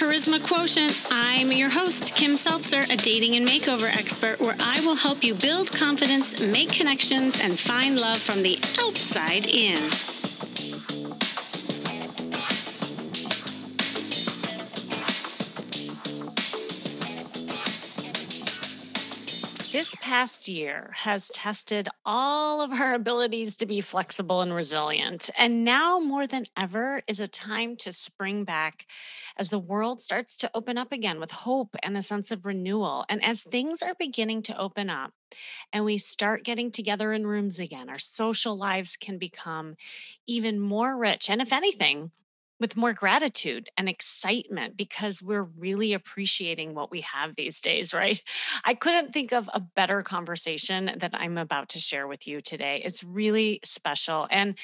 Charisma Quotient. I'm your host, Kim Seltzer, a dating and makeover expert, where I will help you build confidence, make connections, and find love from the outside in. Past year has tested all of our abilities to be flexible and resilient. And now more than ever is a time to spring back as the world starts to open up again with hope and a sense of renewal. And as things are beginning to open up and we start getting together in rooms again, our social lives can become even more rich. And if anything, with more gratitude and excitement because we're really appreciating what we have these days, right? I couldn't think of a better conversation that I'm about to share with you today. It's really special. And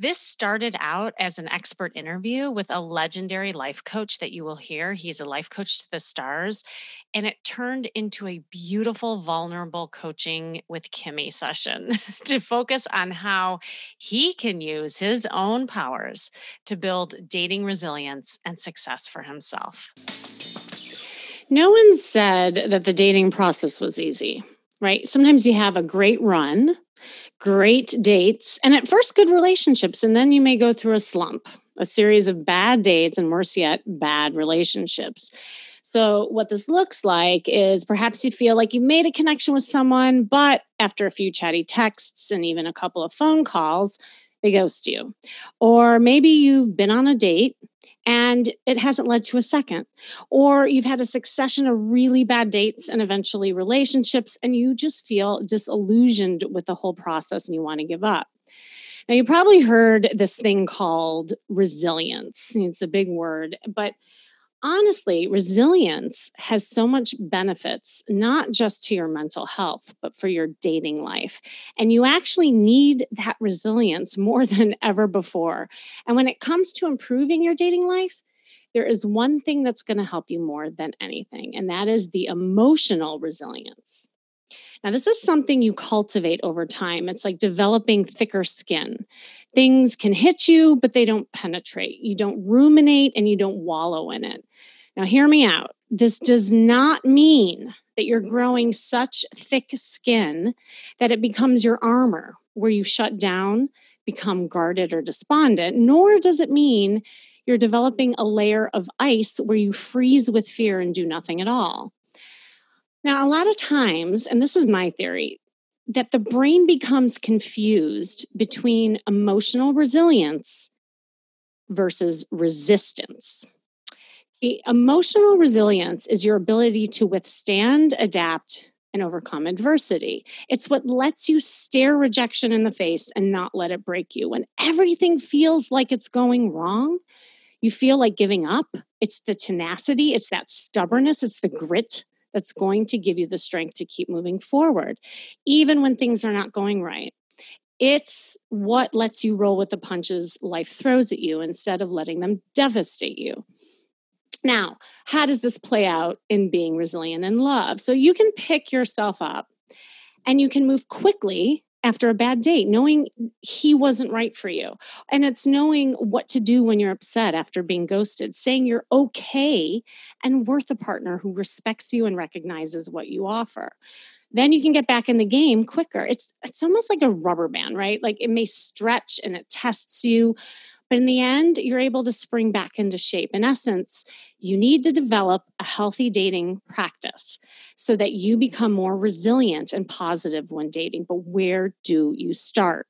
this started out as an expert interview with a legendary life coach that you will hear. He's a life coach to the stars. And it turned into a beautiful, vulnerable coaching with Kimmy session to focus on how he can use his own powers to build dating resilience and success for himself. No one said that the dating process was easy, right? Sometimes you have a great run great dates, and at first, good relationships. And then you may go through a slump, a series of bad dates, and worse yet, bad relationships. So, what this looks like is perhaps you feel like you made a connection with someone, but after a few chatty texts and even a couple of phone calls, they ghost you. Or maybe you've been on a date and it hasn't led to a second. Or you've had a succession of really bad dates and eventually relationships, and you just feel disillusioned with the whole process and you want to give up. Now, you probably heard this thing called resilience. It's a big word, but honestly, resilience has so much benefits, not just to your mental health, but for your dating life. And you actually need that resilience more than ever before. And when it comes to improving your dating life, there is one thing that's going to help you more than anything, and that is the emotional resilience. Now, this is something you cultivate over time. It's like developing thicker skin. Things can hit you, but they don't penetrate. You don't ruminate and you don't wallow in it. Now, hear me out. This does not mean that you're growing such thick skin that it becomes your armor, where you shut down, become guarded or despondent, nor does it mean you're developing a layer of ice where you freeze with fear and do nothing at all. Now, a lot of times, and this is my theory, that the brain becomes confused between emotional resilience versus resistance. See, emotional resilience is your ability to withstand, adapt, and overcome adversity. It's what lets you stare rejection in the face and not let it break you. When everything feels like it's going wrong, you feel like giving up. It's the tenacity, it's that stubbornness, it's the grit that's going to give you the strength to keep moving forward, even when things are not going right. It's what lets you roll with the punches life throws at you instead of letting them devastate you. Now, how does this play out in being resilient in love? So you can pick yourself up and you can move quickly after a bad date, knowing he wasn't right for you. And it's knowing what to do when you're upset after being ghosted, saying you're okay and worth a partner who respects you and recognizes what you offer. Then you can get back in the game quicker. It's it's almost like a rubber band, right? Like it may stretch and it tests you, but in the end, you're able to spring back into shape. In essence, you need to develop a healthy dating practice so that you become more resilient and positive when dating. But where do you start?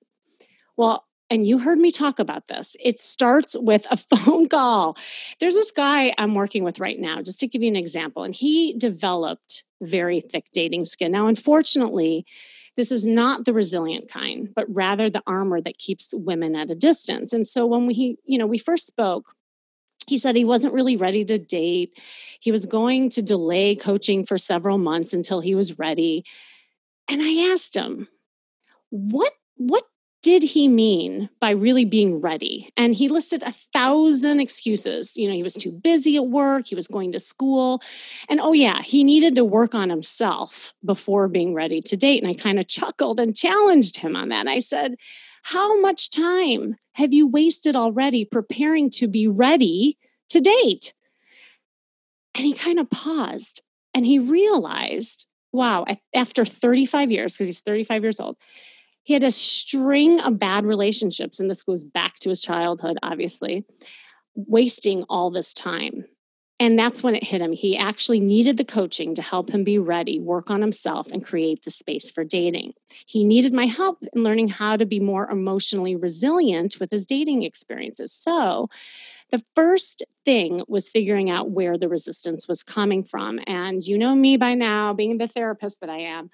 Well, and you heard me talk about this. It starts with a phone call. There's this guy I'm working with right now, just to give you an example, and he developed very thick dating skin. Now, unfortunately, this is not the resilient kind, but rather the armor that keeps women at a distance. And so when we, you know, we first spoke, he said he wasn't really ready to date. He was going to delay coaching for several months until he was ready. And I asked him, "What what did he mean by really being ready? And he listed a thousand excuses. You know, he was too busy at work, he was going to school. And oh, yeah, he needed to work on himself before being ready to date. And I kind of chuckled and challenged him on that. I said, How much time have you wasted already preparing to be ready to date? And he kind of paused and he realized, wow, after 35 years, because he's 35 years old, he had a string of bad relationships. And this goes back to his childhood, obviously, wasting all this time. And that's when it hit him. He actually needed the coaching to help him be ready, work on himself, and create the space for dating. He needed my help in learning how to be more emotionally resilient with his dating experiences. So, the first thing was figuring out where the resistance was coming from. And you know me by now, being the therapist that I am.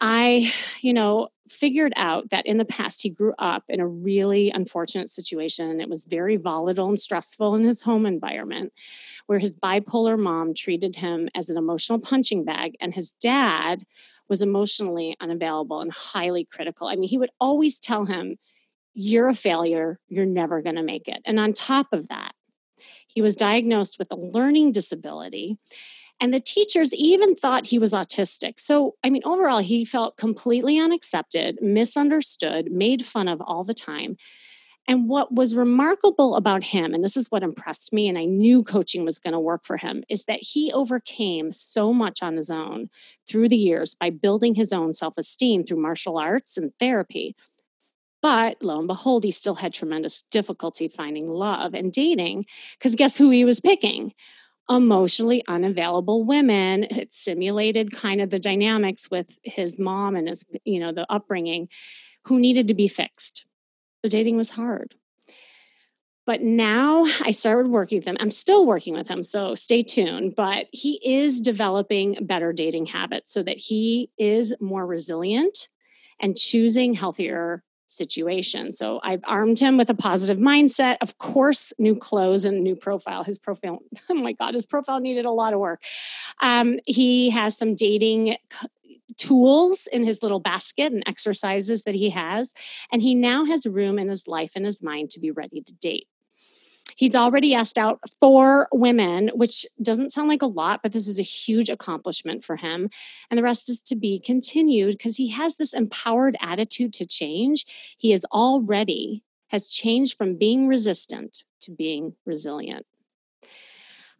I, you know, figured out that in the past he grew up in a really unfortunate situation. It was very volatile and stressful in his home environment, where his bipolar mom treated him as an emotional punching bag, and his dad was emotionally unavailable and highly critical. I mean, he would always tell him, You're a failure, you're never going to make it. And on top of that, he was diagnosed with a learning disability and the teachers even thought he was autistic. So, I mean, overall, he felt completely unaccepted, misunderstood, made fun of all the time. And what was remarkable about him, and this is what impressed me, and I knew coaching was going to work for him, is that he overcame so much on his own through the years by building his own self esteem through martial arts and therapy. But lo and behold, he still had tremendous difficulty finding love and dating because guess who he was picking? Emotionally unavailable women. It simulated kind of the dynamics with his mom and his, you know, the upbringing who needed to be fixed. So dating was hard. But now I started working with him. I'm still working with him, so stay tuned. But he is developing better dating habits so that he is more resilient and choosing healthier situation. So I've armed him with a positive mindset. Of course, new clothes and new profile. His profile, oh my God, his profile needed a lot of work. Um, he has some dating tools in his little basket and exercises that he has. And he now has room in his life and his mind to be ready to date. He's already asked out four women, which doesn't sound like a lot, but this is a huge accomplishment for him. And the rest is to be continued because he has this empowered attitude to change. He is already has changed from being resistant to being resilient.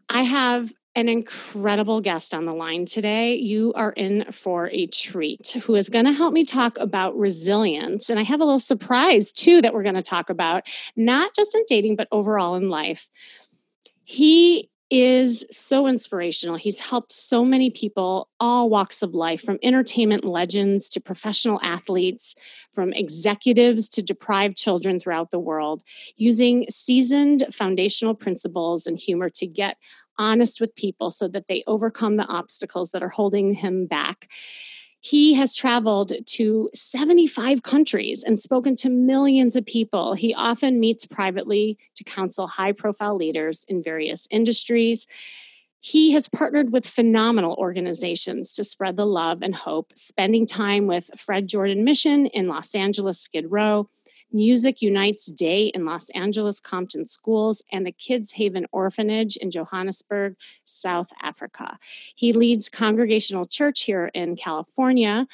I have an incredible guest on the line today. You are in for a treat who is going to help me talk about resilience. And I have a little surprise too that we're going to talk about, not just in dating, but overall in life. He is so inspirational. He's helped so many people, all walks of life, from entertainment legends to professional athletes, from executives to deprived children throughout the world, using seasoned foundational principles and humor to get honest with people so that they overcome the obstacles that are holding him back. He has traveled to 75 countries and spoken to millions of people. He often meets privately to counsel high profile leaders in various industries. He has partnered with phenomenal organizations to spread the love and hope, spending time with Fred Jordan Mission in Los Angeles, Skid Row, Music Unites Day in Los Angeles Compton Schools, and the Kids Haven Orphanage in Johannesburg, South Africa. He leads Congregational Church here in California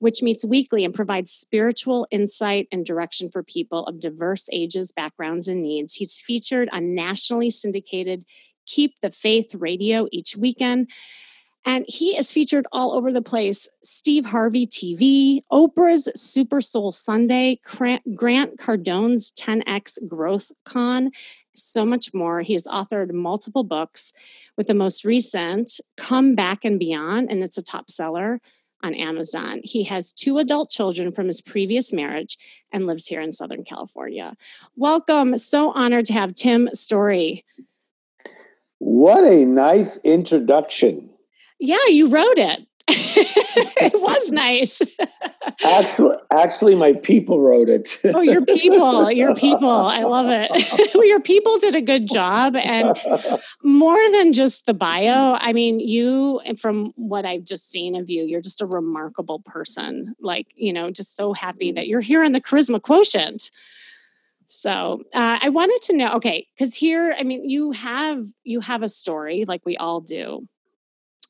which meets weekly and provides spiritual insight and direction for people of diverse ages, backgrounds, and needs. He's featured on nationally syndicated Keep the Faith radio each weekend. And he is featured all over the place. Steve Harvey TV, Oprah's Super Soul Sunday, Grant Cardone's 10X Growth Con, so much more. He has authored multiple books, with the most recent, Come Back and Beyond, and it's a top seller on Amazon. He has two adult children from his previous marriage and lives here in Southern California. Welcome. So honored to have Tim Storey. What a nice introduction. Yeah, you wrote it. it was nice. actually, actually, my people wrote it. oh, your people, your people. I love it. your people did a good job, and more than just the bio. I mean, you, from what I've just seen of you, you're just a remarkable person. Like, you know, just so happy that you're here in the charisma quotient. So uh, I wanted to know, okay, because here, I mean, you have you have a story, like we all do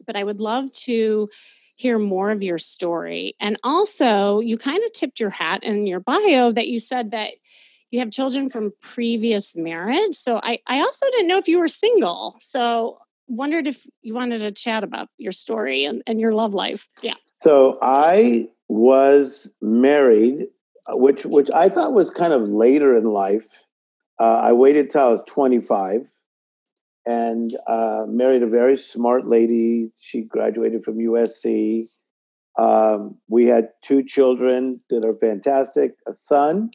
but I would love to hear more of your story. And also, you kind of tipped your hat in your bio that you said that you have children from previous marriage. So I, I also didn't know if you were single. So wondered if you wanted to chat about your story and, and your love life. Yeah. So I was married, uh, which which I thought was kind of later in life. Uh, I waited till I was 25 and uh, married a very smart lady. She graduated from USC. Um, we had two children that are fantastic a son,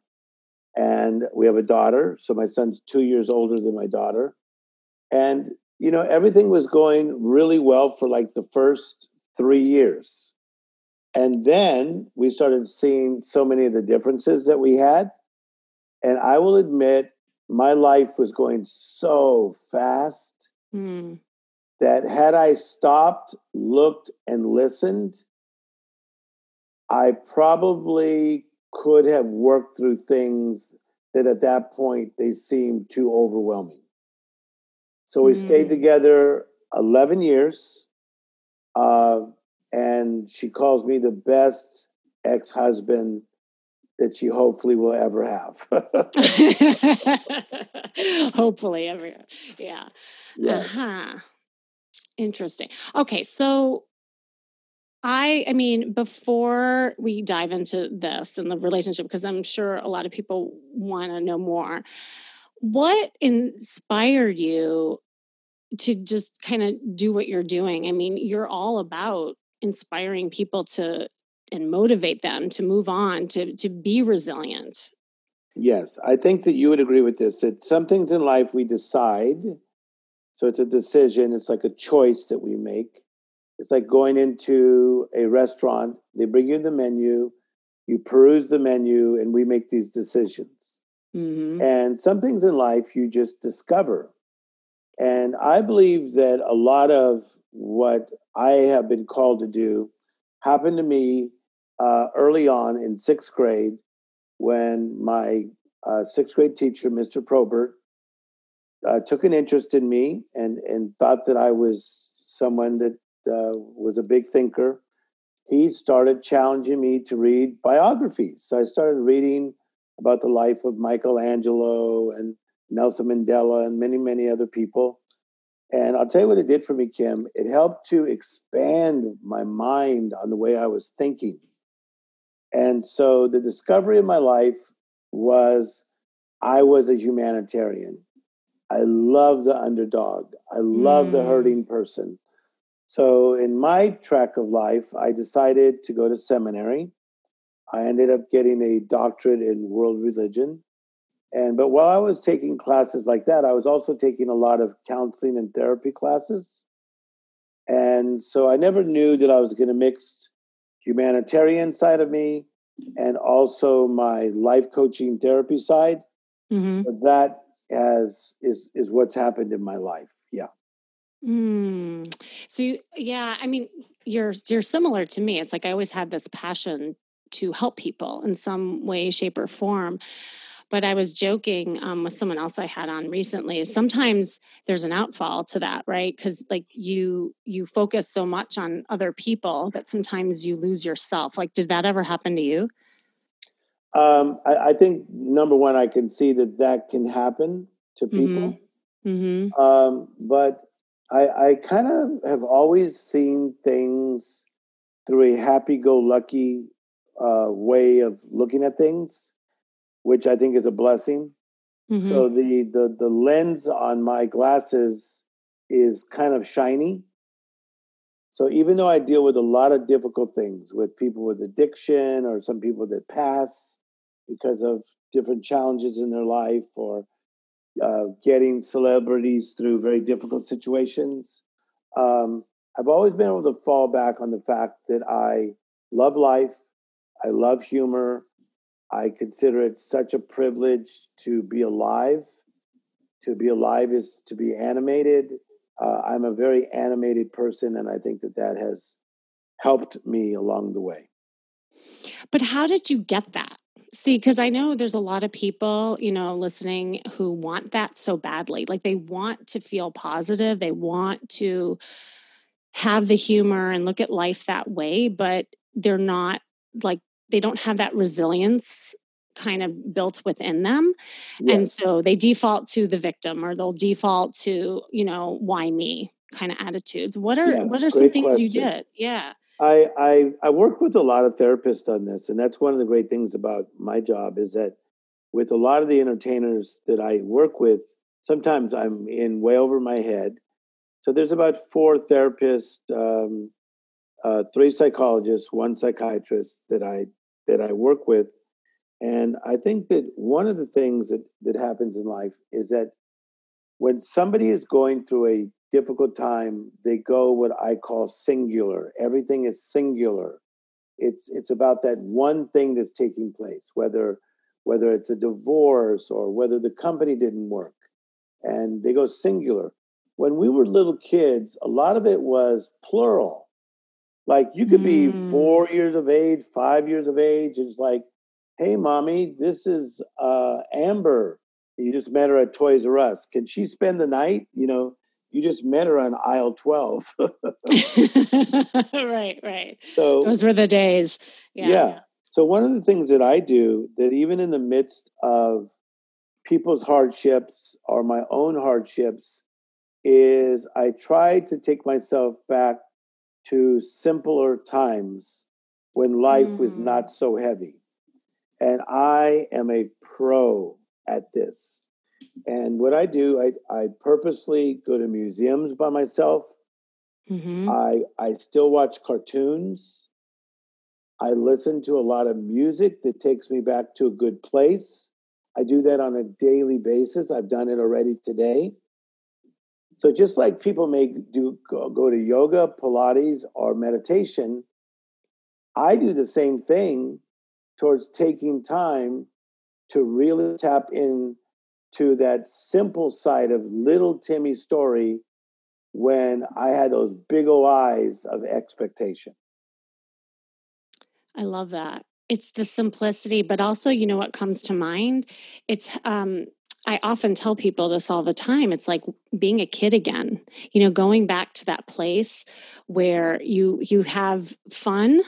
and we have a daughter. So my son's two years older than my daughter. And, you know, everything was going really well for like the first three years. And then we started seeing so many of the differences that we had. And I will admit, my life was going so fast mm. that had I stopped, looked, and listened, I probably could have worked through things that at that point they seemed too overwhelming. So we mm. stayed together 11 years. Uh, and she calls me the best ex husband that you hopefully will ever have. hopefully, ever. Yeah. Uh-huh. Interesting. Okay, so I I mean before we dive into this and the relationship because I'm sure a lot of people want to know more. What inspired you to just kind of do what you're doing? I mean, you're all about inspiring people to and motivate them to move on to to be resilient. Yes i think that you would agree with this that some things in life we decide so it's a decision it's like a choice that we make. It's like going into a restaurant they bring you the menu you peruse the menu and we make these decisions. Mm-hmm. and some things in life you just discover. And i believe that a lot of what i have been called to do happened to me uh, early on in sixth grade when my uh, sixth grade teacher, Mr. Probert, uh, took an interest in me and, and thought that I was someone that uh, was a big thinker. He started challenging me to read biographies. So I started reading about the life of Michelangelo and Nelson Mandela and many, many other people. And I'll tell you what it did for me, Kim. It helped to expand my mind on the way I was thinking. And so the discovery of my life was I was a humanitarian. I love the underdog. I love mm. the hurting person. So in my track of life, I decided to go to seminary. I ended up getting a doctorate in world religion. And but while I was taking classes like that, I was also taking a lot of counseling and therapy classes. And so I never knew that I was going to mix humanitarian side of me and also my life coaching therapy side. Mm-hmm. But that has is is what's happened in my life. Yeah. Mm. So you, yeah, I mean, you're you're similar to me. It's like I always had this passion to help people in some way, shape, or form. But I was joking um, with someone else I had on recently. Sometimes there's an outfall to that, right? Because like you you focus so much on other people that sometimes you lose yourself. Like, did that ever happen to you? Um, I, I, think number one, I can see that that can happen to mm-hmm. people. Mm-hmm. Mm-hmm. Um, but I, I kind of have always seen things through a happy-go-lucky uh, way of looking at things which I think is a blessing. Mm-hmm. So the the the lens on my glasses is kind of shiny. So even though I deal with a lot of difficult things with people with addiction or some people that pass because of different challenges in their life or uh, getting celebrities through very difficult situations, um, I've always been able to fall back on the fact that I love life, I love humor, I consider it such a privilege to be alive. To be alive is to be animated. Uh, I'm a very animated person, and I think that that has helped me along the way. But how did you get that? See, because I know there's a lot of people, you know, listening who want that so badly. Like they want to feel positive, they want to have the humor and look at life that way, but they're not like they don't have that resilience kind of built within them yes. and so they default to the victim or they'll default to you know why me kind of attitudes. What are Yeah, what are some things you did? Yeah. I, I I work with a lot of therapists on this, and that's one of the great things about my job is that with a lot of the entertainers that I work with, sometimes I'm in way over my head. So there's about four therapists, um, uh, three psychologists, one psychiatrist that I that I work with, and I think that one of the things that that happens in life is that when somebody is going through a difficult time, they go what I call singular. Everything is singular. It's it's about that one thing that's taking place, whether whether it's a divorce or whether the company didn't work, and they go singular. When we were little kids, a lot of it was plural. Like you could be Mm. four years of age, five years of age, and it's like, "Hey, mommy, this is uh, Amber. You just met her at Toys R Us. Can she spend the night? You know, you just met her on aisle 12. right, right. so, Those were the days. yeah. Yeah. So, one of the things that I do that even in the midst of people's hardships or my own hardships is I try to take myself back to simpler times when life was Mm. not so heavy. And I am a pro at this. And what I do, I, I purposely go to museums by myself. hmm I, I still watch cartoons. I listen to a lot of music that takes me back to a good place. I do that on a daily basis. I've done it already today. So just like people may do go, go to yoga, Pilates, or meditation, I do the same thing towards taking time to really tap in to that simple side of little Timmy's story when I had those big old eyes of expectation. I love that. It's the simplicity, but also, you know what comes to mind? It's um I often tell people this all the time. It's like being a kid again. You know, going back to that place where you you have fun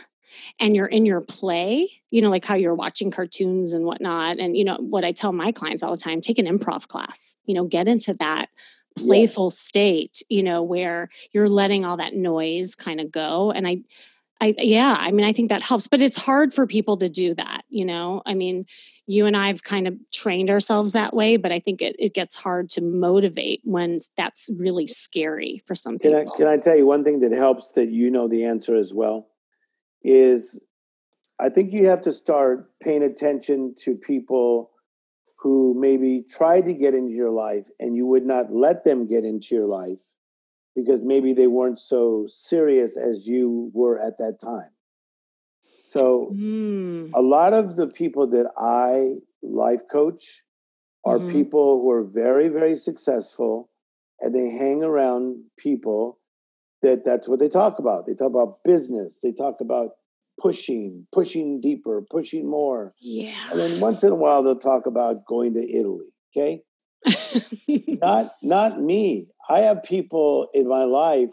and you're in your play, you know, like how you're watching cartoons and whatnot. And you know, what I tell my clients all the time, take an improv class, you know, get into that playful state, you know, where you're letting all that noise kind of go. And I I yeah, I mean I think that helps, but it's hard for people to do that, you know. I mean, you and I've kind of trained ourselves that way, but I think it, it gets hard to motivate when that's really scary for some Can I, people. can I tell you one thing that helps that you know the answer as well? Is I think you have to start paying attention to people who maybe tried to get into your life and you would not let them get into your life because maybe they weren't so serious as you were at that time. So Mm, a lot of the people that I life coach are Mhm. people who are very, very successful and they hang around people that that's what they talk about. They talk about business, they talk about pushing, pushing deeper, pushing more. Yeah. And then once in a while they'll talk about going to Italy. Okay. Not not me. I have people in my life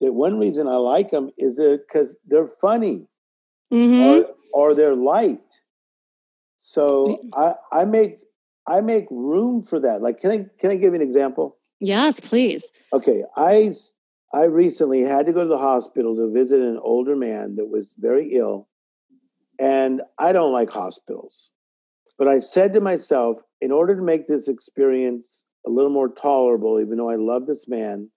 that one reason I like them is because they're funny hmm or or they're light. So I I make I make room for that. Like can I can I give you an example? Yes, please. Okay, I I recently had to go to the hospital to visit an older man that was very ill, and I don't like hospitals. But I said to myself, in order to make this experience a little more tolerable, even though I love this man,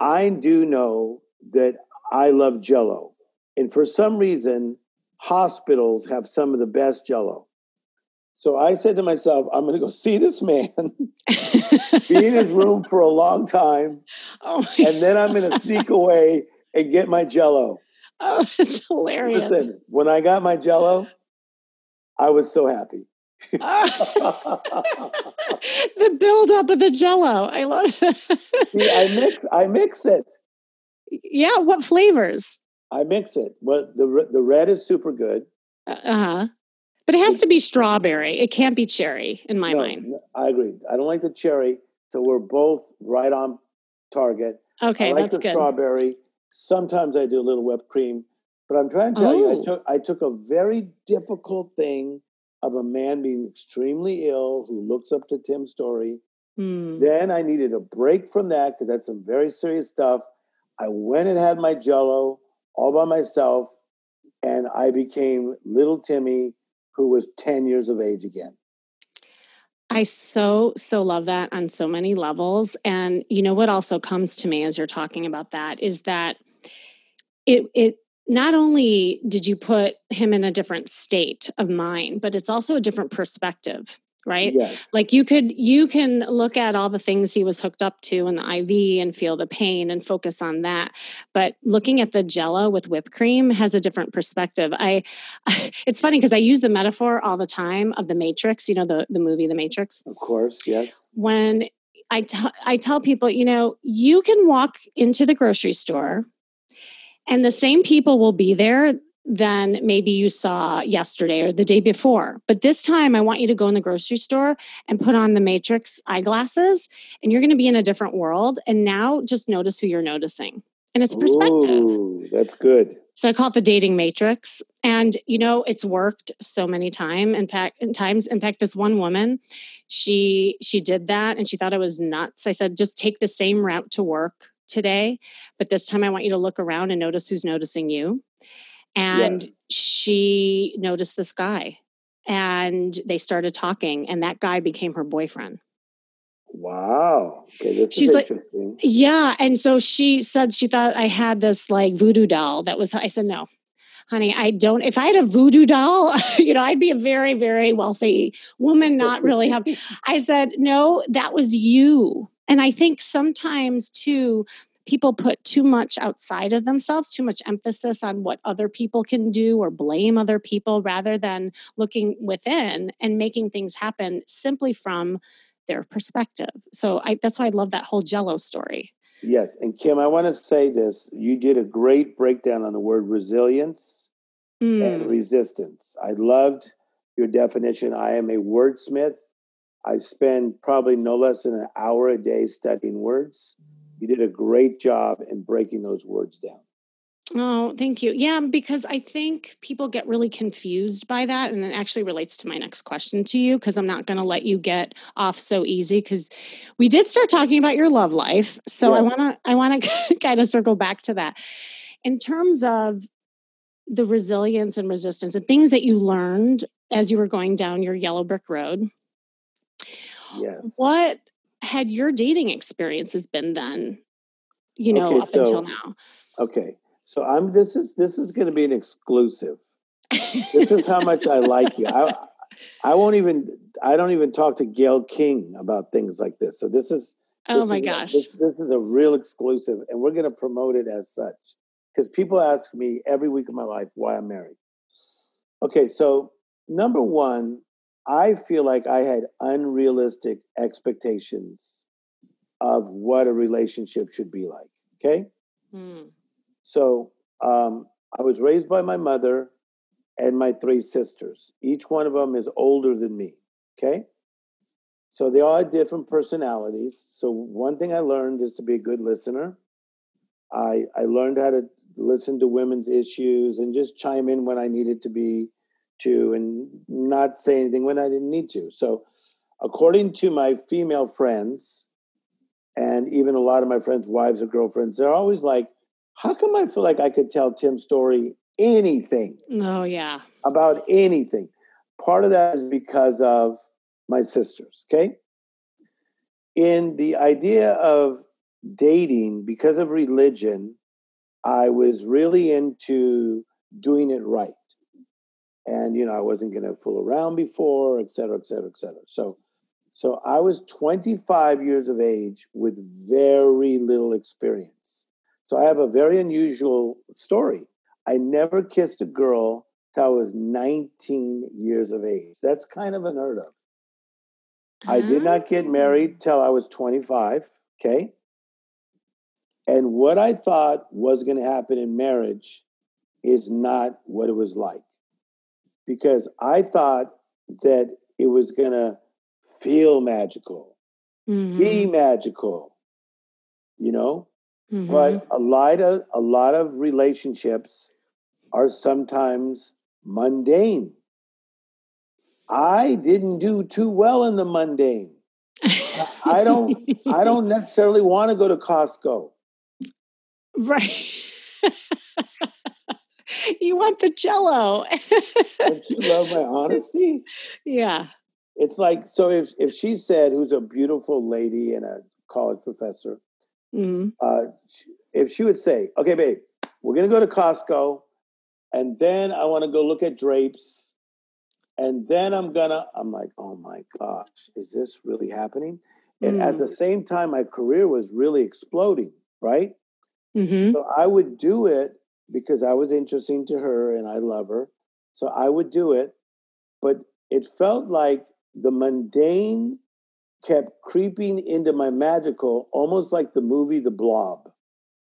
I do know that I love Jello, and for some reason, hospitals have some of the best Jello. So I said to myself, I'm going to go see this man, be in his room for a long time, oh, and then I'm going to sneak away and get my jello. oh, it's hilarious. Listen, when I got my jello, I was so happy. the buildup of the jello. I love it. See, I mix I mix it. yeah, what flavors? I mix it. Well, the the red is super good. Uh huh. But it has to be strawberry. It can't be cherry in my No, mind. no, I agree. I don't like the cherry, so we're both right on target. Okay, I like that's the good. strawberry. Sometimes I do a little whipped cream, but I'm trying to tell you, Oh. I took I took a very difficult thing of a man being extremely ill who looks up to Tim Storey Mm. Then I needed a break from that because that's some very serious stuff. I went and had my jello all by myself, and I became little Timmy, who was 10 years of age again. I so, so love that on so many levels. And you know what also comes to me as you're talking about that is that it, it, not only did you put him in a different state of mind, but it's also a different perspective right Yes. like you could you can look at all the things he was hooked up to in the iv and feel the pain and focus on that but looking at the jello with whipped cream has a different perspective i it's funny because i use the metaphor all the time of the matrix you know the, the movie the matrix Of course, yes. when I tell I tell people, you know, you can walk into the grocery store and the same people will be there than maybe you saw yesterday or the day before. But this time I want you to go in the grocery store and put on the matrix eyeglasses and you're going to be in a different world and now just notice who you're noticing. And it's perspective. Ooh, that's good. So I call it the dating matrix. And you know, it's worked so many time. In fact, times, in fact, this one woman, she she did that and she thought I was nuts. I said, just take the same route to work today, but this time I want you to look around and notice who's noticing you. And Yes. she noticed this guy and they started talking, and that guy became her boyfriend. Wow. Okay, this She's is like- interesting. Yeah. And so she said she thought I had this like voodoo doll that was, I said, no, honey, I don't. If I had a voodoo doll, you know, I'd be a very, very wealthy woman, not really have. I said, no, that was you. And I think sometimes too, people put too much outside of themselves, too much emphasis on what other people can do or blame other people rather than looking within and making things happen simply from their perspective. So I, that's why I love that whole Jello story. Yes. And Kim, I want to say this. You did a great breakdown on the word resilience and Mm, resistance. I loved your definition. I am a wordsmith. I spend probably no less than an hour a day studying words. You did a great job in breaking those words down. Oh, thank you. Yeah, because I think people get really confused by that. And it actually relates to my next question to you, because I'm not going to let you get off so easy. Because we did start talking about your love life. So I want to, I want to kind of circle back to that. In terms of the resilience and resistance and things that you learned as you were going down your yellow brick road, Yes. what had your dating experiences been then, you know, Okay, up until so- now? Okay. So I'm this is this is going to be an exclusive. This is how much I like you. I I won't even I don't even talk to Gayle King about things like this. So this is oh this my is a- gosh. this, this is a real exclusive, and we're going to promote it as such because people ask me every week of my life why I'm married. Okay, so number one, I feel like I had unrealistic expectations of what a relationship should be like. Okay, Hmm. so um, I was raised by my mother and my three sisters. Each one of them is older than me. Okay. So they all had different personalities. So one thing I learned is to be a good listener. I I learned how to listen to women's issues and just chime in when I needed to be to and not say anything when I didn't need to. So according to my female friends and even a lot of my friends' wives or girlfriends, they're always like, how come I feel like I could tell Tim Storey anything? Oh yeah. about anything. Part of that is because of my sisters, okay? In the idea of dating, because of religion, I was really into doing it right. And, you know, I wasn't going to fool around before, et cetera, et cetera, et cetera. So, so I was 25 years of age with very little experience. So I have a very unusual story. I never kissed a girl till I was 19 years of age. That's kind of unheard of. I did not get married mm. till I was 25. Okay. And what I thought was going to happen in marriage is not what it was like. Because I thought that it was going to feel magical, Mhm, be magical, you know? mhm. but a lot of a lot of relationships are sometimes mundane i didn't do too well in the mundane I don't I don't necessarily want to go to Costco. Right. you want the jello. Don't you love my honesty? Yeah. It's like so if if she said who's a beautiful lady and a college professor, Mhm. uh, if she would say, "Okay, babe, we're gonna go to Costco, and then I want to go look at drapes, and then I'm gonna," I'm like, "Oh my gosh, is this really happening?" And at the same time, my career was really exploding, right? Mhm. So I would do it because I was interesting to her and I love her. So I would do it, but it felt like the mundane kept creeping into my magical, almost like the movie The Blob.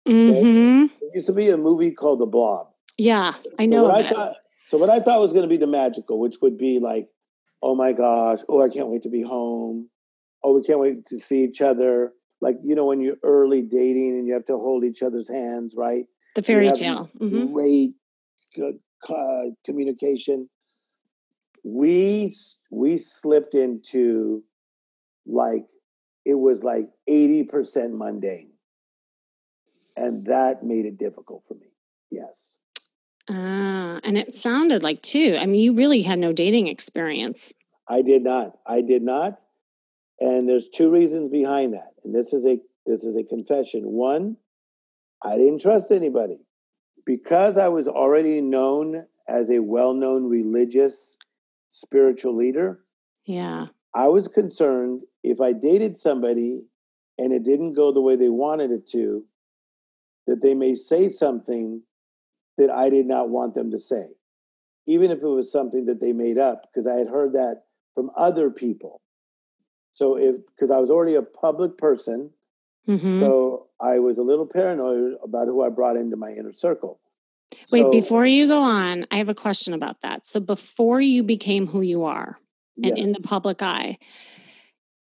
Mhm. There used to be a movie called The Blob. Yeah, I So know. what I thought, so what I thought was going to be the magical, which would be like, oh my gosh, oh I can't wait to be home. Oh, we can't wait to see each other. Like you know when you're early dating and you have to hold each other's hands, right? The fairy tale. Mhm. Great good, uh, communication. We we slipped into like it was like eighty percent mundane, and that made it difficult for me. Yes. Ah, and it sounded like too. I mean, you really had no dating experience. I did not. I did not. And there's two reasons behind that. And this is a this is a confession. One, I didn't trust anybody. Because I was already known as a well-known religious spiritual leader, Yeah. I was concerned if I dated somebody and it didn't go the way they wanted it to, that they may say something that I did not want them to say, even if it was something that they made up, because I had heard that from other people. So if because I was already a public person, Mhm. so I was a little paranoid about who I brought into my inner circle. Wait, So, before you go on, I have a question about that. So before you became who you are and in the public eye,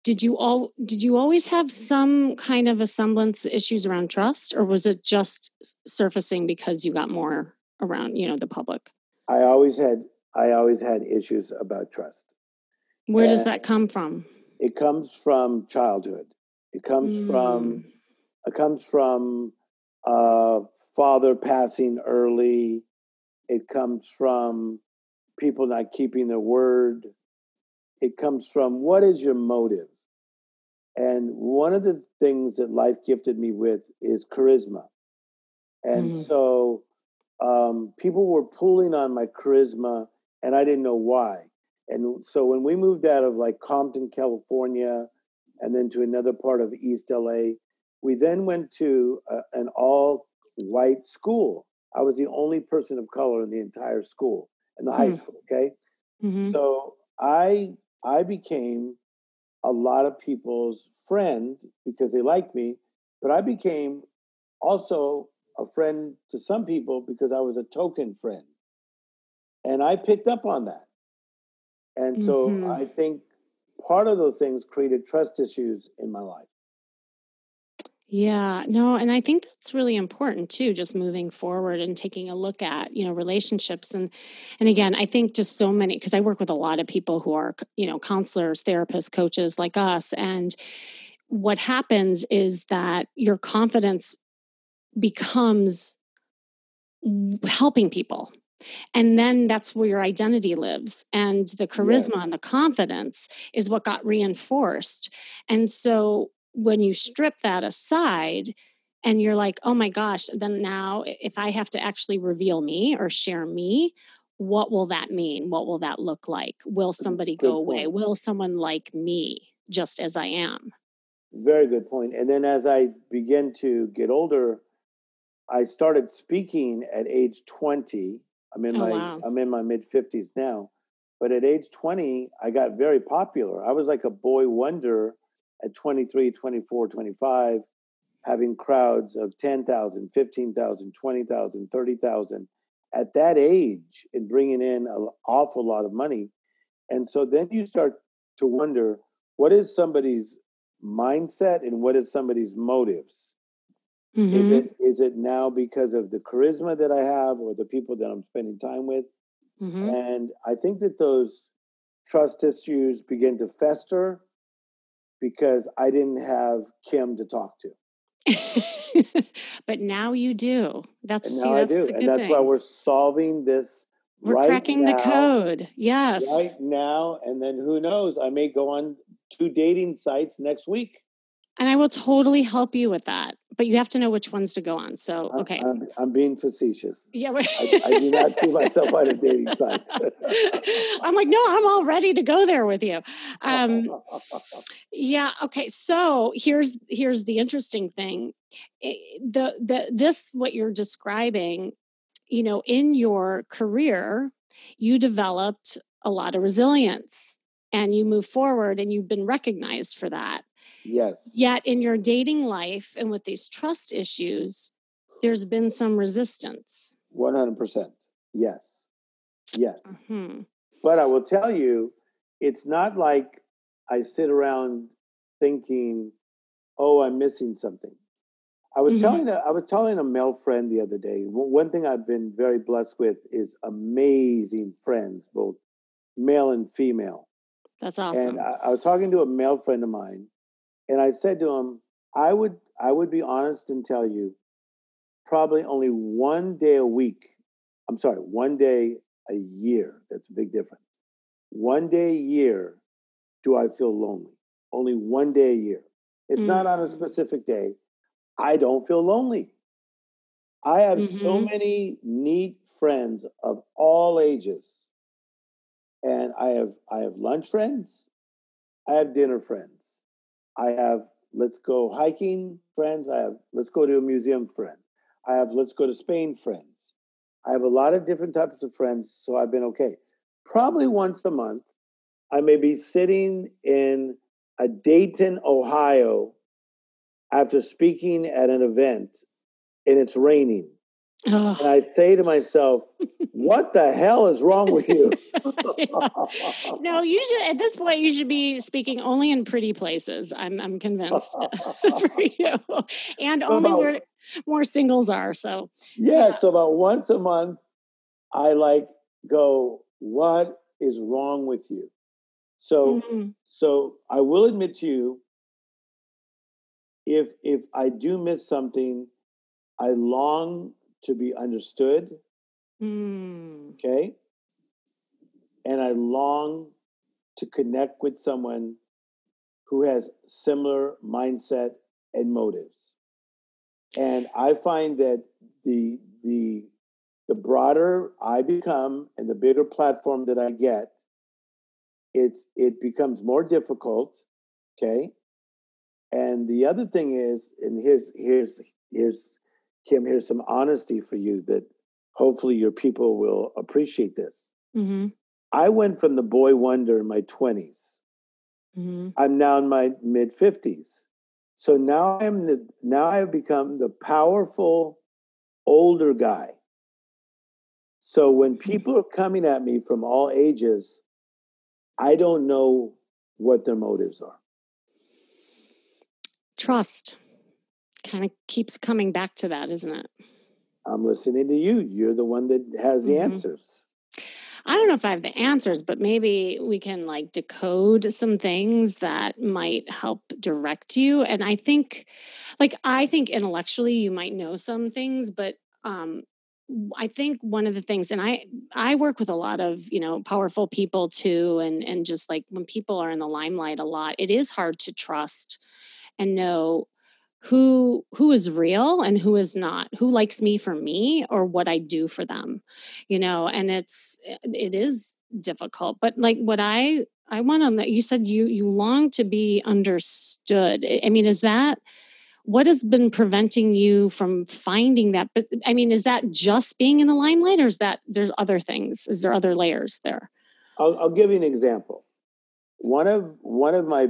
did you all did you always have some kind of a semblance issues around trust or was it just surfacing because you got more around, you know, the public? I always had I always had issues about trust. Where does Uh, that come from? It comes from childhood. It comes from Mm, it comes from uh, father passing early. It comes from people not keeping their word. It comes from what is your motive? And one of the things that life gifted me with is charisma. And Mhm. so um, people were pulling on my charisma, and I didn't know why. And so when we moved out of like Compton, California, and then to another part of East LA, we then went to a, an all white school. I was the only person of color in the entire school, in the high Hmm. school. Okay. mhm. So I I became a lot of people's friend because they liked me, but I became also a friend to some people because I was a token friend. And I picked up on that. And so Mhm. I think part of those things created trust issues in my life. Yeah, no, and I think that's really important too, just moving forward and taking a look at, you know, relationships and and again, I think just so many because I work with a lot of people who are, you know, counselors, therapists, coaches like us and what happens is that your confidence becomes helping people. And then that's where your identity lives. And the charisma and the confidence is what got reinforced. And so when you strip that aside and you're like, oh my gosh, then now if I have to actually reveal me or share me, what will that mean? What will that look like? Will somebody go away? Will someone like me just as I am? Very good point. And then as I began to get older, I started speaking at age 20. I'm in Oh, my wow. I'm in my mid 50s now. But at age 20, I got very popular. I was like a boy wonder at 23, 24, 25, having crowds of 10,000, 15,000, 20,000, 30,000 at that age and bringing in an awful lot of money. And so then you start to wonder what is somebody's mindset and what is somebody's motives? Is Mhm. it is it now because of the charisma that I have or the people that I'm spending time with? Mhm. And I think that those trust issues begin to fester because I didn't have Kim to talk to. but now you do. That's, And see, now I do. the good And that's thing. why we're solving this We're right cracking the code. Yes. Right now. And then who knows? I may go on two dating sites next week. And I will totally help you with that. But you have to know which ones to go on. So, okay. I'm, I'm being facetious. yeah. I, I do not see myself on a dating site. I'm like, no, I'm all ready to go there with you. Um, yeah. Okay. So here's here's the interesting thing. I- The the this what you're describing, you know, in your career, you developed a lot of resilience and you move forward and you've been recognized for that. Yes. Yet in your dating life and with these trust issues, there's been some resistance. 100%. Yes. Yes. hmm But I will tell you, it's not like I sit around thinking, "Oh, I'm missing something." I was Mhm. telling a, I was telling a male friend the other day. One thing I've been very blessed with is amazing friends, both male and female. That's awesome. And I, I was talking to a male friend of mine, and I said to him, "I would I would be honest and tell you, probably only one day a week. I'm sorry, one day a year. That's a big difference. One day a year, do I feel lonely? Only one day a year. It's not on a Mm. specific day. I don't feel lonely. I have so Mhm. many neat friends of all ages and I have I have lunch friends, I have dinner friends, I have let's go hiking friends, I have let's go to a museum friend, I have let's go to Spain friends. I have a lot of different types of friends, so I've been okay. Probably once a month, I may be sitting in a Dayton, Ohio, after speaking at an event, and it's raining. Ugh. And I say to myself, what the hell is wrong with you? no, you should at this point you should be speaking only in pretty places. I'm I'm convinced for you. And So only about- where more singles are. So yeah, so about once a month, I like go, what is wrong with you? So mhm, so I will admit to you, if if I do miss something, I long to be understood, mm, okay? And I long to connect with someone who has similar mindset and motives. And I find that the the the broader I become and the bigger platform that I get, it's it becomes more difficult. Okay. And the other thing is, and here's here's here's Kim, here's some honesty for you that hopefully your people will appreciate this. mhm, I went from the boy wonder in my 20s. mhm. I'm now in my mid 50s. So now I'm the now I've become the powerful older guy. So when people are coming at me from all ages, I don't know what their motives are. Trust kind of keeps coming back to that, isn't it? I'm listening to you. You're the one that has the Mhm. answers. I don't know if I have the answers, but maybe we can like decode some things that might help direct you. And I think, like, I think intellectually you might know some things, but um, I think one of the things, and I I work with a lot of you know powerful people too, and and just like when people are in the limelight a lot, it is hard to trust and know who who is real and who is not who likes me for me or what i do for them you know and it's it is difficult but like what i i want to you said you you long to be understood. I mean is that what has been preventing you from finding that? But i mean is that just being in the limelight or is that there's other things? Is there other layers there? I'll, I'll give you an example. One of one of my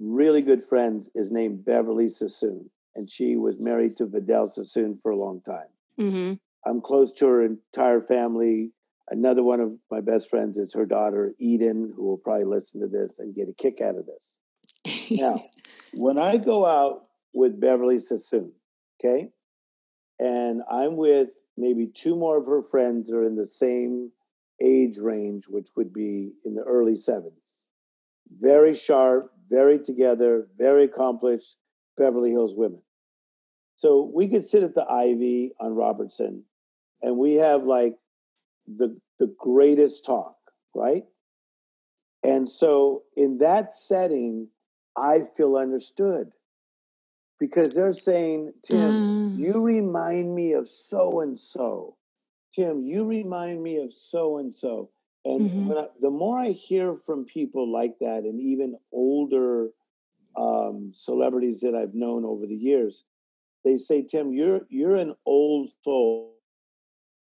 really good friends is named Beverly Sassoon, and she was married to Vidal Sassoon for a long time. mm-hmm. I'm close to her entire family. Another one of my best friends is her daughter Eden, who will probably listen to this and get a kick out of this. Now, when I go out with Beverly Sassoon, okay, and I'm with maybe two more of her friends are in the same age range, which would be in the early 70s. Very sharp, very together, very accomplished Beverly Hills women. So we could sit at the Ivy on Robertson and we have like the the greatest talk, right? And so in that setting, I feel understood because they're saying, Tim, Mm. you remind me of so and so. Tim, you remind me of so and so. And Mhm. when I, the more I hear from people like that, and even older um, celebrities that I've known over the years, they say, Tim, you're you're an old soul,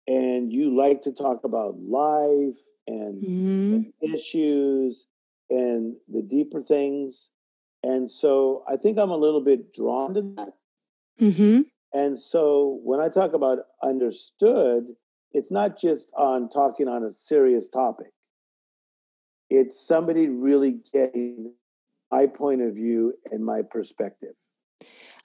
and you like to talk about life and Mhm. and issues and the deeper things. And so I think I'm a little bit drawn to that. Mhm. And so when I talk about understood, it's not just on talking on a serious topic. It's somebody really getting my point of view and my perspective.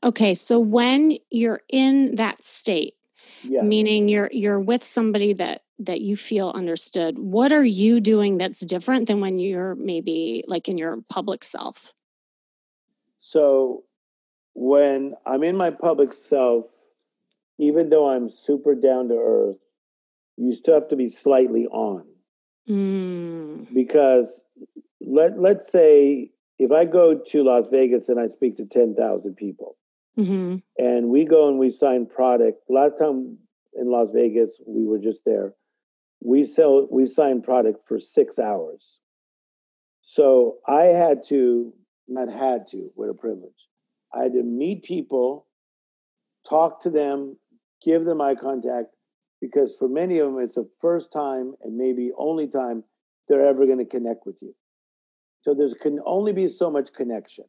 Okay, so when you're in that state, Yeah. meaning you're you're with somebody that that you feel understood, what are you doing that's different than when you're maybe like in your public self? So when I'm in my public self, even though I'm super down to earth, you still have to be slightly on. Mm. because let let's say if I go to Las Vegas and I speak to ten thousand people, hmm and we go and we sign product. Last time in Las Vegas, we were just there. We sell we signed product for six hours. So I had to not had to, what a privilege. I had to meet people, talk to them, give them eye contact, because for many of them it's the first time and maybe only time they're ever going to connect with you. So there's can only be so much connection.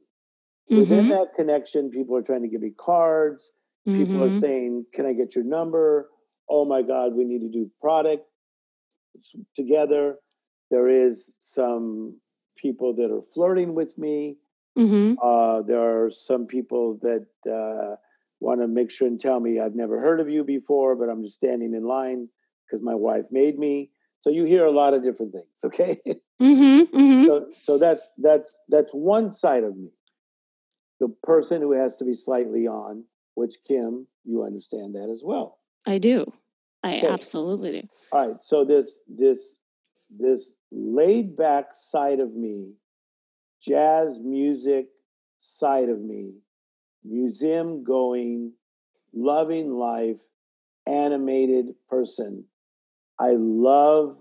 Within Mhm. that connection, people are trying to give me cards. People are Mhm. saying, "Can I get your number?" Oh my God, we need to do product together. There is some people that are flirting with me. Mhm. Uh, there are some people that uh, want to make sure and tell me I've never heard of you before, but I'm just standing in line because my wife made me. So you hear a lot of different things. Okay, Mhm. Mhm. so so that's that's that's one side of me. The person who has to be slightly on, which Kim, you understand that as well. I do. I Okay. absolutely do. All right. So this this this laid back side of me, jazz music side of me, museum going, loving life, animated person. I love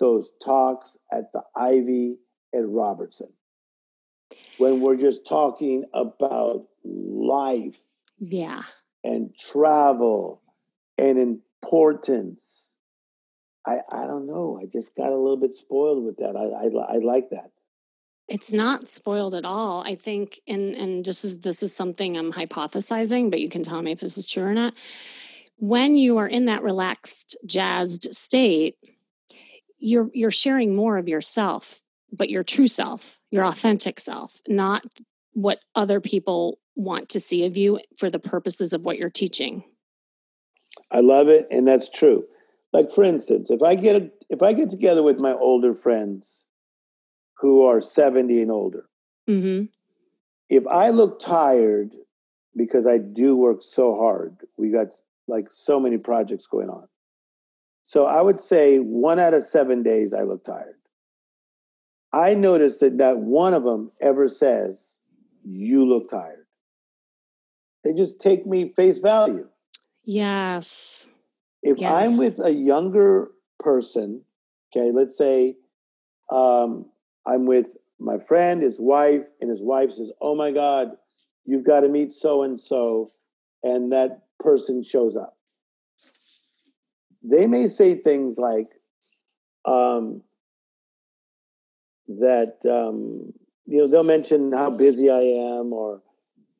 those talks at the Ivy at Robertson when we're just talking about life Yeah. and travel and importance. I, I don't know. I just got a little bit spoiled with that. I, I, I like that. It's not spoiled at all. I think and and just is this is something I'm hypothesizing, but you can tell me if this is true or not. When you are in that relaxed, jazzed state, you're you're sharing more of yourself, but your true self, your authentic self, not what other people want to see of you for the purposes of what you're teaching. I love it, and that's true. Like for instance, if I get a, if I get together with my older friends who are 70 and older, hmm if I look tired because I do work so hard, we got like so many projects going on. So I would say one out of seven days I look tired. I notice that not one of them ever says, You look tired. They just take me face value. Yes. If Yes. I'm with a younger person, okay, let's say um, I'm with my friend, his wife, and his wife says, Oh my God, you've got to meet so and so, and that person shows up. They may say things like, um, that, um, you know, they'll mention how busy I am, or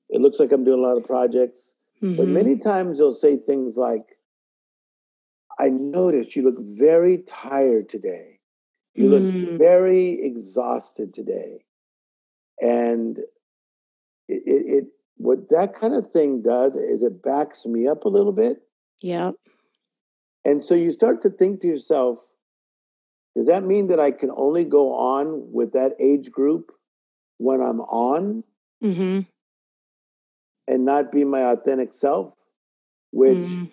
it looks like I'm doing a lot of projects. But Mhm. many times they'll say things like, I noticed you look very tired today. You look Mm. very exhausted today. And it, it, it what that kind of thing does is it backs me up a little bit. Yeah. And so you start to think to yourself, does that mean that I can only go on with that age group when I'm on hmm and not be my authentic self, which Mm.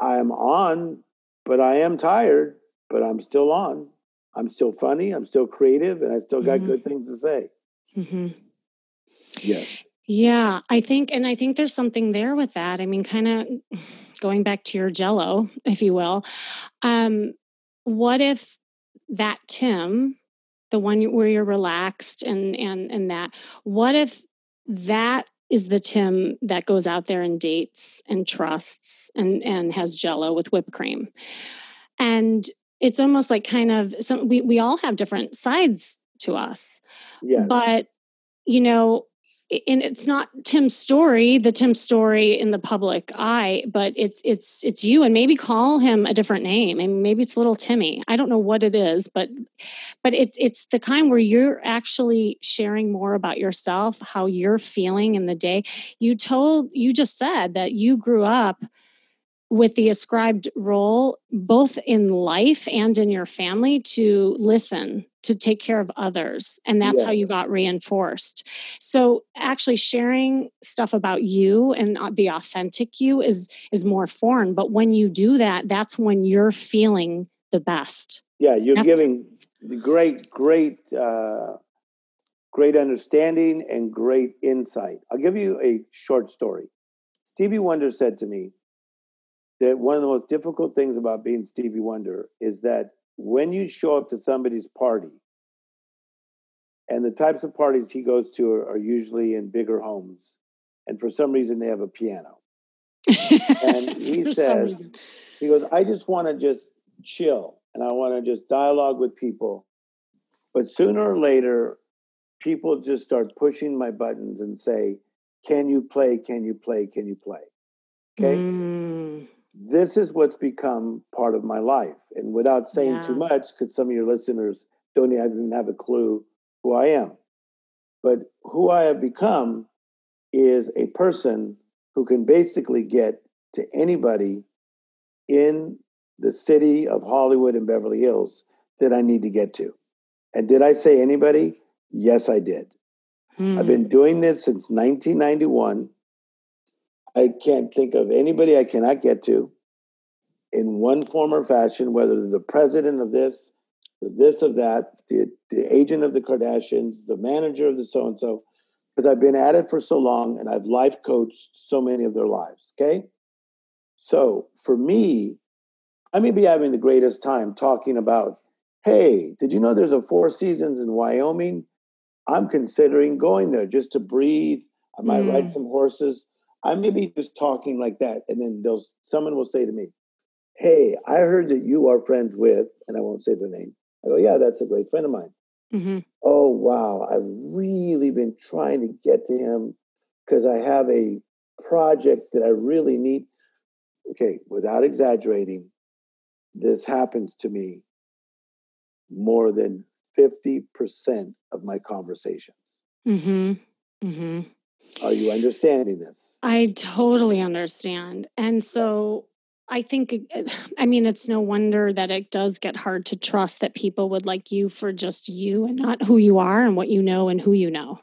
I am on, but I am tired, but I'm still on. I'm still funny, I'm still creative, and I still got Mhm. good things to say. hmm Yes. Yeah, I think, and I think there's something there with that. I mean, kind of going back to your jello, if you will. Um, what if that Tim, the one where you're relaxed and and and that, what if that is the Tim that goes out there and dates and trusts and and has jello with whipped cream, and it's almost like kind of some we we all have different sides to us. Yes. but you know and it's not tim's story the Tim Storey in the public eye but it's it's it's you and maybe call him a different name and maybe it's little timmy. I don't know what it is but but it's it's the kind where you're actually sharing more about yourself how you're feeling in the day. You told you just said that you grew up with the ascribed role both in life and in your family to listen to take care of others and that's how you got reinforced so actually sharing stuff about you and uh, the authentic you is is more foreign but when you do that that's when you're feeling the best Yeah, you're That's- giving the great, great, uh, great understanding and great insight. I'll give you a short story. Stevie Wonder said to me that one of the most difficult things about being Stevie Wonder is that when you show up to somebody's party, and the types of parties he goes to are, are usually in bigger homes, and for some reason they have a piano. And he says- He goes, I just want to just chill and I want to just dialogue with people. But sooner or later, people just start pushing my buttons and say, Can you play? Can you play? Can you play? Okay. Mm, This is what's become part of my life. And without saying too much, because some of your listeners don't even have a clue who I am. But who I have become is a person who can basically get to anybody in the city of Hollywood and Beverly Hills that I need to get to. And did I say anybody? Yes, I did. I've mm, been doing this since 1991. I can't think of anybody I cannot get to in one form or fashion, whether the president of this, the this of that, the, the agent of the Kardashians, the manager of the so and so, because I've been at it for so long and I've life coached so many of their lives. Okay. So for me, I may be having the greatest time talking about, hey, did you know there's a Four Seasons in Wyoming? I'm considering going there just to breathe. I might ride Mm. some horses. I may be just talking like that, and then they'll someone will say to me, "Hey, I heard that you are friends with," and I won't say their name. I go, "Yeah, that's a great friend of mine." mhm, Oh wow, I've really been trying to get to him because I have a project that I really need. Okay, without exaggerating, this happens to me more than 50% of my conversations. mhm, mhm. Are you understanding this? I totally understand. And so I think, I mean, it's no wonder that it does get hard to trust that people would like you for just you and not who you are and what you know and who you know.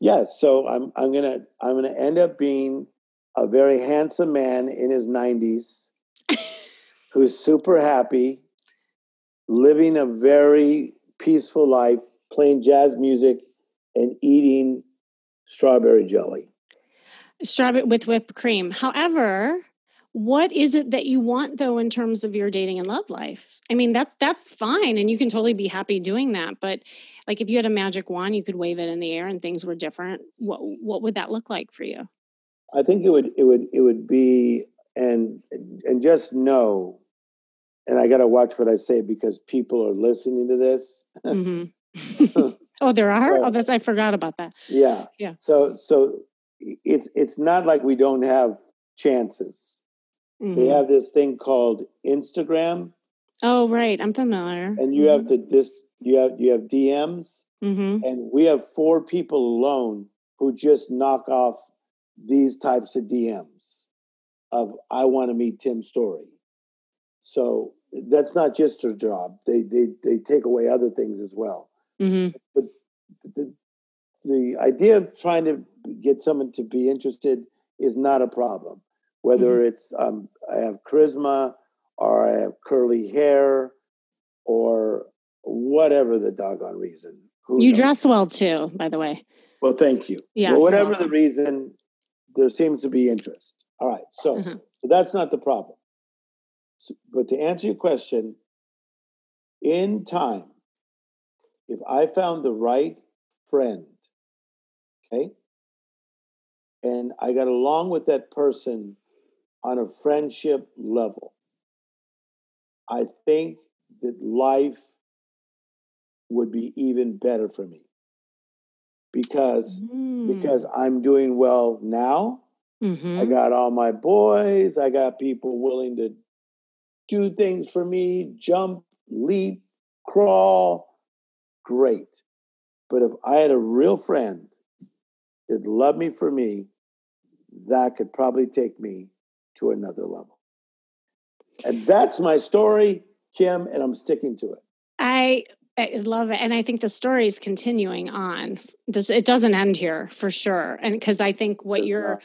Yes. So I'm I'm gonna I'm gonna end up being a very handsome man in his 90s who's super happy, living a very peaceful life, playing jazz music and eating strawberry jelly. Strawberry with whipped cream. However, what is it that you want though in terms of your dating and love life? I mean, that's that's fine and you can totally be happy doing that, but like if you had a magic wand, you could wave it in the air and things were different. What what would that look like for you? I think it would it would it would be and and just know and I got to watch what I say because people are listening to this. Mhm. oh, there are. Oh, that's I forgot about that. Yeah. Yeah. So so it's it's not like we don't have chances. They Mhm. have this thing called Instagram, Oh, right. I'm familiar. and you have to this you have you have DMs, hmm and we have four people alone who just knock off these types of DMs of I want to meet Tim Storey. So that's not just their job. They they they take away other things as well. Hmm the the idea of trying to get someone to be interested is not a problem. Whether mm-hmm. it's um, I have charisma or I have curly hair or whatever the doggone reason. Who you knows? dress well too, by the way. Well, thank you. Yeah. Well, whatever the reason, there seems to be interest. All right. So, mm-hmm. so that's not the problem. So, but to answer your question, in time, if I found the right friend, okay, and I got along with that person on a friendship level, I think that life would be even better for me because mm. because I'm doing well now. Mm-hmm. I got all my boys. I got people willing to do things for me, jump, leap, crawl. Great. But if I had a real friend that loved me for me, that could probably take me to another level. And that's my story, Kim, and I'm sticking to it. I I love it. And I think the story is continuing on. This it doesn't end here for sure. And because I think what it's you're not.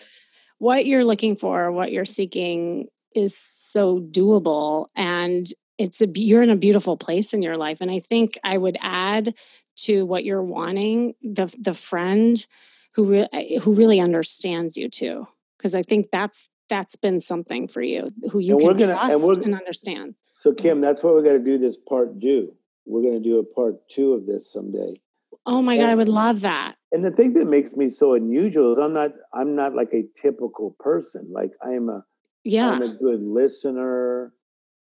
what you're looking for, what you're seeking is so doable and it's a you're in a beautiful place in your life. And I think I would add to what you're wanting the the friend who re- eh, who really understands you too. Because I think that's that's been something for you who you and can gonna, trust and, and understand. So Kim, that's what we're going to do this part do we're going to do a part two of this someday. Oh my and, god, I would love that. And the thing that makes me so unusual is I'm not I'm not like a typical person. Like I am a yeah I'm a good listener.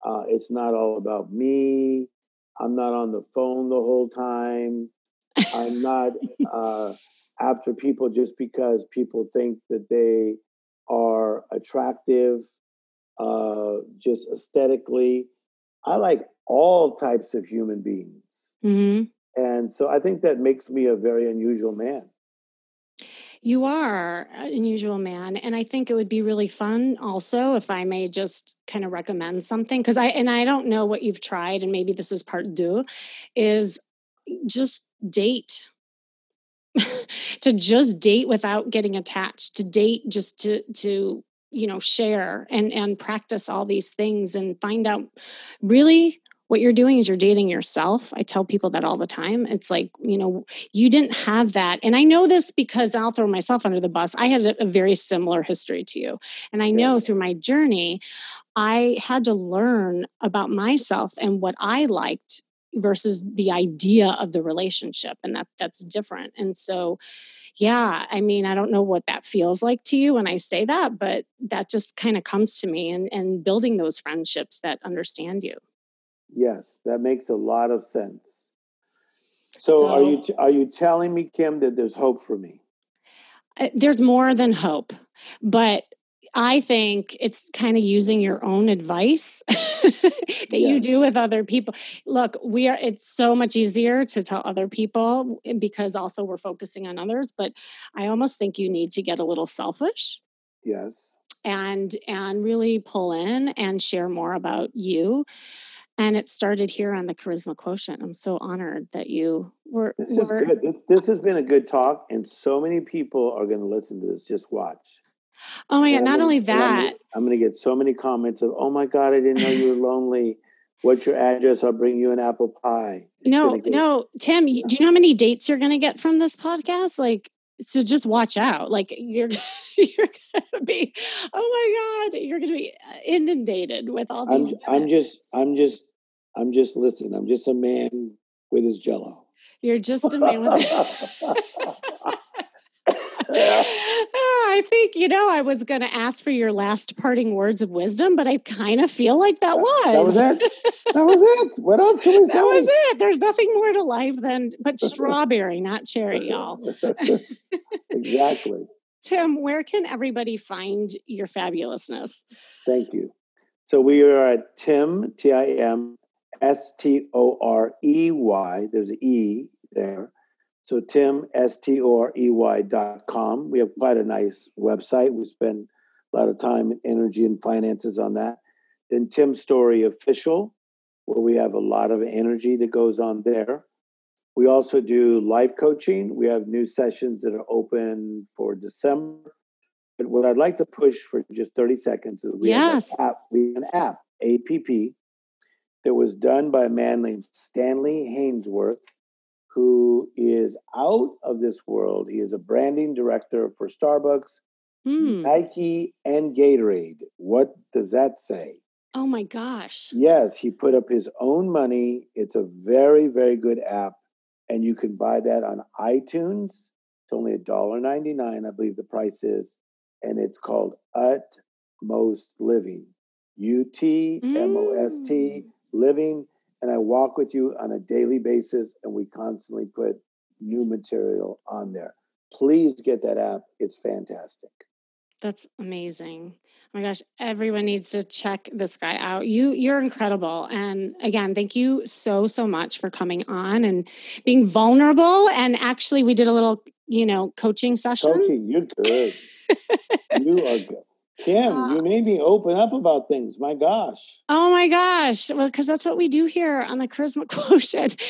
Uh, it's not all about me. I'm not on the phone the whole time. I'm not uh, after people just because people think that they are attractive, uh, just aesthetically. I like all types of human beings. Mm-hmm. And so I think that makes me a very unusual man. You are an unusual man. And I think it would be really fun also if I may just kind of recommend something. Cause I, and I don't know what you've tried, and maybe this is part two, is just date. to just date without getting attached, to date just to, to, you know, share and, and practice all these things and find out really what you're doing is you're dating yourself. I tell people that all the time. It's like, you know, you didn't have that. And I know this because I'll throw myself under the bus. I had a, a very similar history to you. And I know through my journey, I had to learn about myself and what I liked versus the idea of the relationship and that that's different. And so yeah, I mean, I don't know what that feels like to you when I say that, but that just kind of comes to me and and building those friendships that understand you. Yes, that makes a lot of sense. So, so are you are you telling me, Kim, that there's hope for me? Uh, there's more than hope, but I think it's kind of using your own advice that yes. you do with other people. Look, we are it's so much easier to tell other people eh, because also we're focusing on others, but I almost think you need to get a little selfish. Yes. And and really pull in and share more about you and it started here on the charisma quotient. I'm so honored that you were this is were, good. This, this, has been a good talk and so many people are going to listen to this. Just watch. Oh my god not gonna, only that i'm going to get so many comments of oh my god i didn't know you were lonely. What's your address? I'll bring you an apple pie. It's no get, no tim do you know how many dates you're going to get from this podcast? Like so just watch out like you're you're gonna be oh my god you're gonna be uh, inundated with all these I'm, I'm just i'm just i'm just listen i'm just a man with his jello. You're just a man with Ah, I think, you know, I was going to ask for your last parting words of wisdom, but I kind of feel like that was. That was it. That was it. What else can we say? That was it. There's nothing more to life than, but strawberry, not cherry, y'all. exactly. Tim, where can everybody find your fabulousness? Thank you. So we are at Tim, T I M S T O R E Y. There's an E there so Tim, S-T-O-R-E-Y dot com. We have quite a nice website. We spend a lot of time and energy and finances on that. Then Tim Storey Official, where we have a lot of energy that goes on there. We also do life coaching. We have new sessions that are open for December. But what I'd like to push for just 30 seconds is we yes. have an app, we have an app, APP, that was done by a man named Stanley Hainsworth, who is out of this world. He is a branding director for Starbucks, Hmm. Nike, and Gatorade. What does that say? Oh my gosh. Yes, he put up his own money. It's a very, very good app, and you can buy that on iTunes. It's only $1.99, I believe the price is, and it's called Utmost Living. U T M O S T Mm. Living. And I walk with you on a daily basis, and we constantly put new material on there. Please get that app. It's fantastic. That's amazing. Oh my gosh, everyone needs to check this guy out. You you're incredible. And again, thank you so so much for coming on and being vulnerable and actually we did a little, you know, coaching session. Coaching, you're good. you are good. Kim, Uh, you made me open up about things. My gosh. Oh my gosh. Well, because that's what we do here on the Charisma Quotient.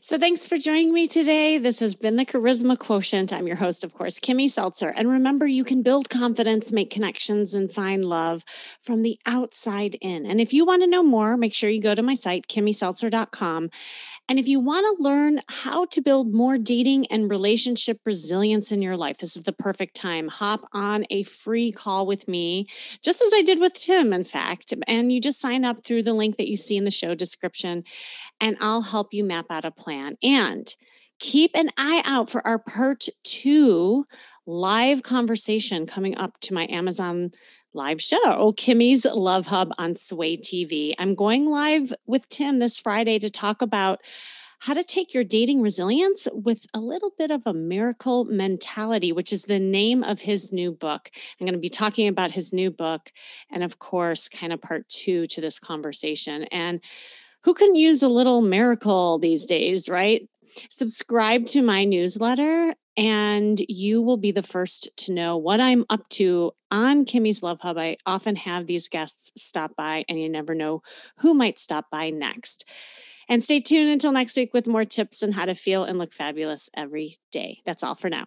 So thanks for joining me today. This has been the Charisma Quotient. I'm your host, of course, Kimmy Seltzer. And remember, you can build confidence, make connections, and find love from the outside in. And if you want to know more, make sure you go to my site, kimmyseltzer.com. And if you want to learn how to build more dating and relationship resilience in your life, this is the perfect time. Hop on a free call with me, just as I did with Tim, in fact. And you just sign up through the link that you see in the show description, and I'll help you map out a plan. And keep an eye out for our part two live conversation coming up to my Amazon live show, Kimmy's Love Hub on Sway TV. I'm going live with Tim this Friday to talk about how to take your dating resilience with a little bit of a miracle mentality, which is the name of his new book. I'm going to be talking about his new book and, of course, kind of part two to this conversation. And who can use a little miracle these days, right? Subscribe to my newsletter and you will be the first to know what I'm up to on Kimmy's Love Hub. I often have these guests stop by, and you never know who might stop by next. And stay tuned until next week with more tips on how to feel and look fabulous every day. That's all for now.